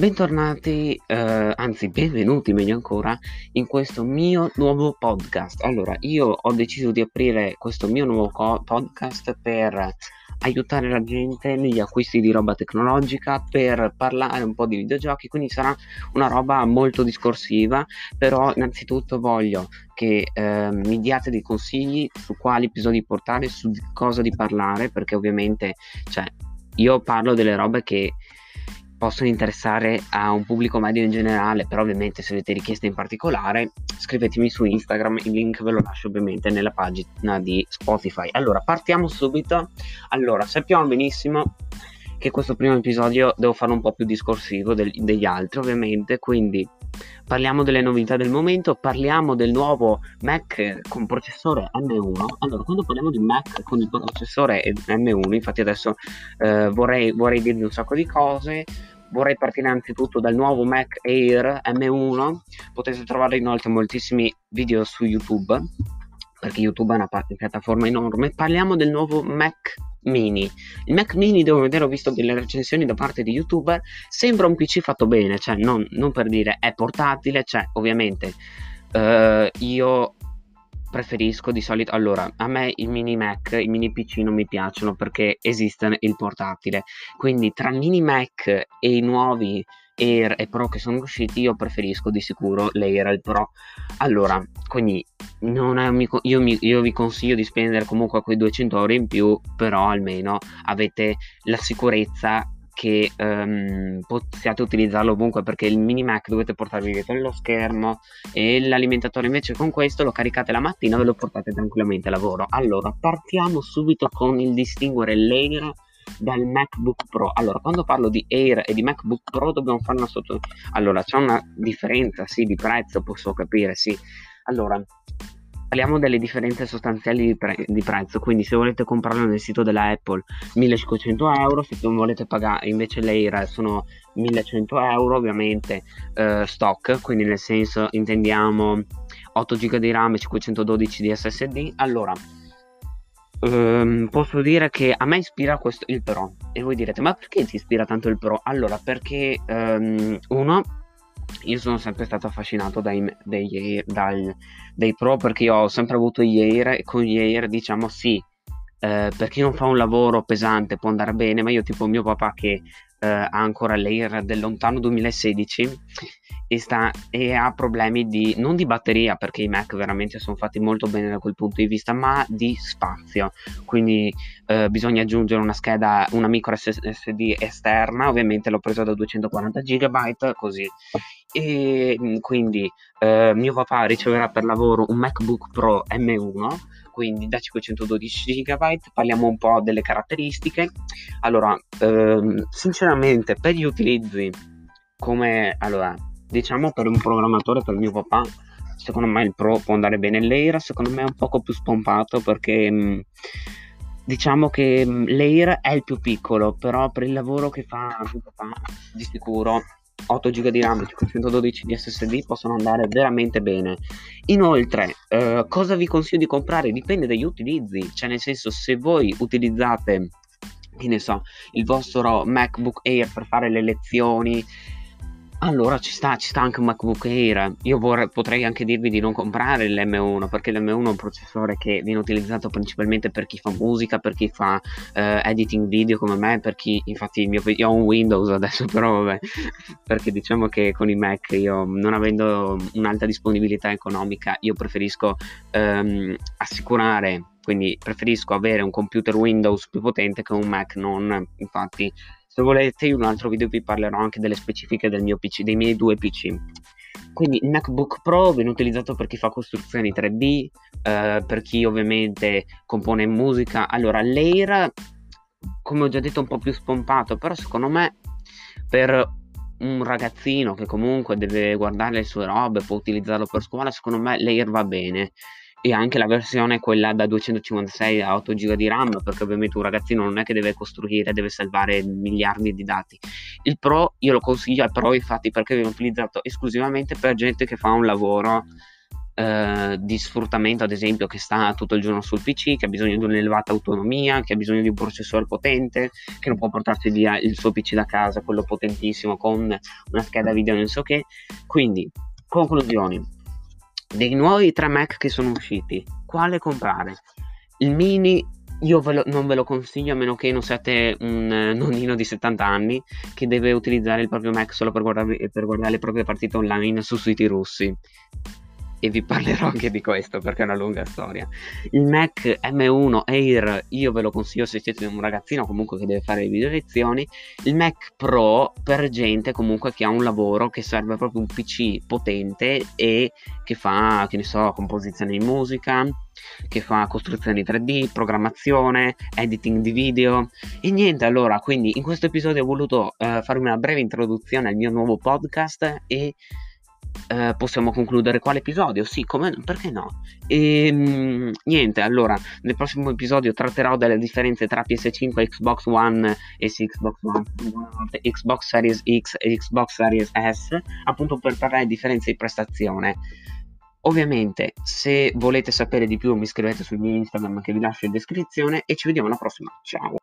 Bentornati, eh, anzi benvenuti meglio ancora, in questo mio nuovo podcast. Allora, io ho deciso di aprire questo mio nuovo co- podcast per aiutare la gente negli acquisti di roba tecnologica, per parlare un po' di videogiochi, quindi sarà una roba molto discorsiva, però innanzitutto voglio che eh, mi diate dei consigli su quali episodi portare, su cosa di parlare, perché ovviamente, cioè, io parlo delle robe che possono interessare a un pubblico medio in generale, però ovviamente se avete richieste in particolare scrivetemi su Instagram, il link ve lo lascio ovviamente nella pagina di Spotify. Allora, partiamo subito. Allora, sappiamo benissimo che questo primo episodio devo fare un po' più discorsivo del, degli altri, ovviamente, quindi parliamo delle novità del momento, parliamo del nuovo Mac con processore M1. Allora, quando parliamo di Mac con il processore M1, infatti adesso eh, vorrei, vorrei dirvi un sacco di cose, vorrei partire innanzitutto dal nuovo Mac Air M1. Potete trovare inoltre moltissimi video su YouTube, perché YouTube è una piattaforma enorme. Parliamo del nuovo Mac Mini. Il Mac Mini, devo vedere, ho visto delle recensioni da parte di YouTuber, sembra un PC fatto bene, cioè non, non per dire è portatile, cioè ovviamente uh, io preferisco di solito allora a me i mini Mac i mini PC non mi piacciono perché esiste il portatile. Quindi tra mini Mac e i nuovi Air e Pro che sono usciti io preferisco di sicuro l'Air al Pro. Allora quindi un, io, mi, io vi consiglio di spendere comunque quei 200 euro in più però almeno avete la sicurezza che um, possiate utilizzarlo ovunque perché il mini Mac dovete portarvi dietro lo schermo e l'alimentatore invece con questo lo caricate la mattina e ve lo portate tranquillamente a lavoro. Allora, partiamo subito con il distinguere l'Air dal MacBook Pro. Allora, quando parlo di Air e di MacBook Pro dobbiamo fare una sotto... Allora, c'è una differenza, sì, di prezzo, posso capire, sì. Allora, Parliamo delle differenze sostanziali di, pre- di, prezzo, quindi se volete comprarlo nel sito della Apple 1500 euro, se non volete pagare invece l'Air sono 1100 euro, ovviamente eh, stock, quindi nel senso intendiamo 8 GB di RAM e 512 di SSD. Allora, ehm, posso dire che a me ispira questo, il Pro e voi direte ma perché ti ispira tanto il Pro? Allora perché ehm, uno io sono sempre stato affascinato dai, dai, dai, dai pro perché io ho sempre avuto gli Air e con gli Air diciamo sì, eh, per chi non fa un lavoro pesante può andare bene, ma io tipo mio papà che eh, ha ancora l'Air del lontano 2016 e, sta, e, ha problemi di, non di batteria perché i Mac veramente sono fatti molto bene da quel punto di vista, ma di spazio, quindi eh, bisogna aggiungere una scheda, una micro SSD esterna, ovviamente l'ho preso da 240 GB così. E mm, quindi eh, mio papà riceverà per lavoro un MacBook Pro M1 quindi da 512 GB parliamo un po' delle caratteristiche. Allora ehm, sinceramente per gli utilizzi come allora diciamo per un programmatore per mio papà secondo me il Pro può andare bene. l'Air secondo me è un poco più spompato perché mh, mm, diciamo che mm, l'Air è il più piccolo però per il lavoro che fa di sicuro 8 GB di RAM e 512 di SSD possono andare veramente bene. Inoltre, eh, cosa vi consiglio di comprare? Dipende dagli utilizzi, cioè nel senso se voi utilizzate, che ne so, il vostro MacBook Air per fare le lezioni allora ci sta, ci sta anche un MacBook Air. Io vorrei, potrei anche dirvi di non comprare l'M1 perché l'M1 è un processore che viene utilizzato principalmente per chi fa musica, per chi fa eh, editing video come me, per chi infatti mio, io ho un Windows adesso però vabbè, perché diciamo che con i Mac io non avendo un'alta disponibilità economica io preferisco ehm, assicurare quindi preferisco avere un computer Windows più potente che un Mac non infatti se volete in un altro video vi parlerò anche delle specifiche del mio PC, dei miei due PC. Quindi il MacBook Pro viene utilizzato per chi fa costruzioni 3D, eh, per chi ovviamente compone musica. Allora, l'Air, come ho già detto, è un po' più spompato, però secondo me per un ragazzino che comunque deve guardare le sue robe, può utilizzarlo per scuola, secondo me l'Air va bene e anche la versione quella da 256 a 8 GB di RAM perché ovviamente un ragazzino non è che deve costruire deve salvare miliardi di dati il Pro io lo consiglio al Pro infatti perché viene utilizzato esclusivamente per gente che fa un lavoro eh, di sfruttamento, ad esempio, che sta tutto il giorno sul PC, che ha bisogno di un'elevata autonomia, che ha bisogno di un processore potente, che non può portarsi via il suo PC da casa, quello potentissimo, con una scheda video, non so che. Quindi, conclusioni. Dei nuovi 3 Mac che sono usciti, quale comprare? Il mini io ve lo, non ve lo consiglio a meno che non siate un eh, nonnino di 70 anni che deve utilizzare il proprio Mac solo per guardare, per guardare le proprie partite online su siti russi e vi parlerò anche di questo perché è una lunga storia. Il Mac M1 Air io ve lo consiglio se siete un ragazzino comunque che deve fare le video lezioni. Il Mac Pro per gente comunque che ha un lavoro che serve proprio un PC potente e che fa, che ne so, composizione di musica, che fa costruzioni 3D, programmazione, editing di video e niente allora quindi in questo episodio ho voluto uh, fare una breve introduzione al mio nuovo podcast e eh, possiamo concludere quale episodio? Sì, come perché no? E ehm, niente, allora, nel prossimo episodio tratterò delle differenze tra PS5, Xbox One e sì, Xbox One, Xbox Series X e Xbox Series S, appunto per parlare di differenze di prestazione. Ovviamente, se volete sapere di più, mi scrivete sul mio Instagram che vi lascio in descrizione e ci vediamo alla prossima. Ciao!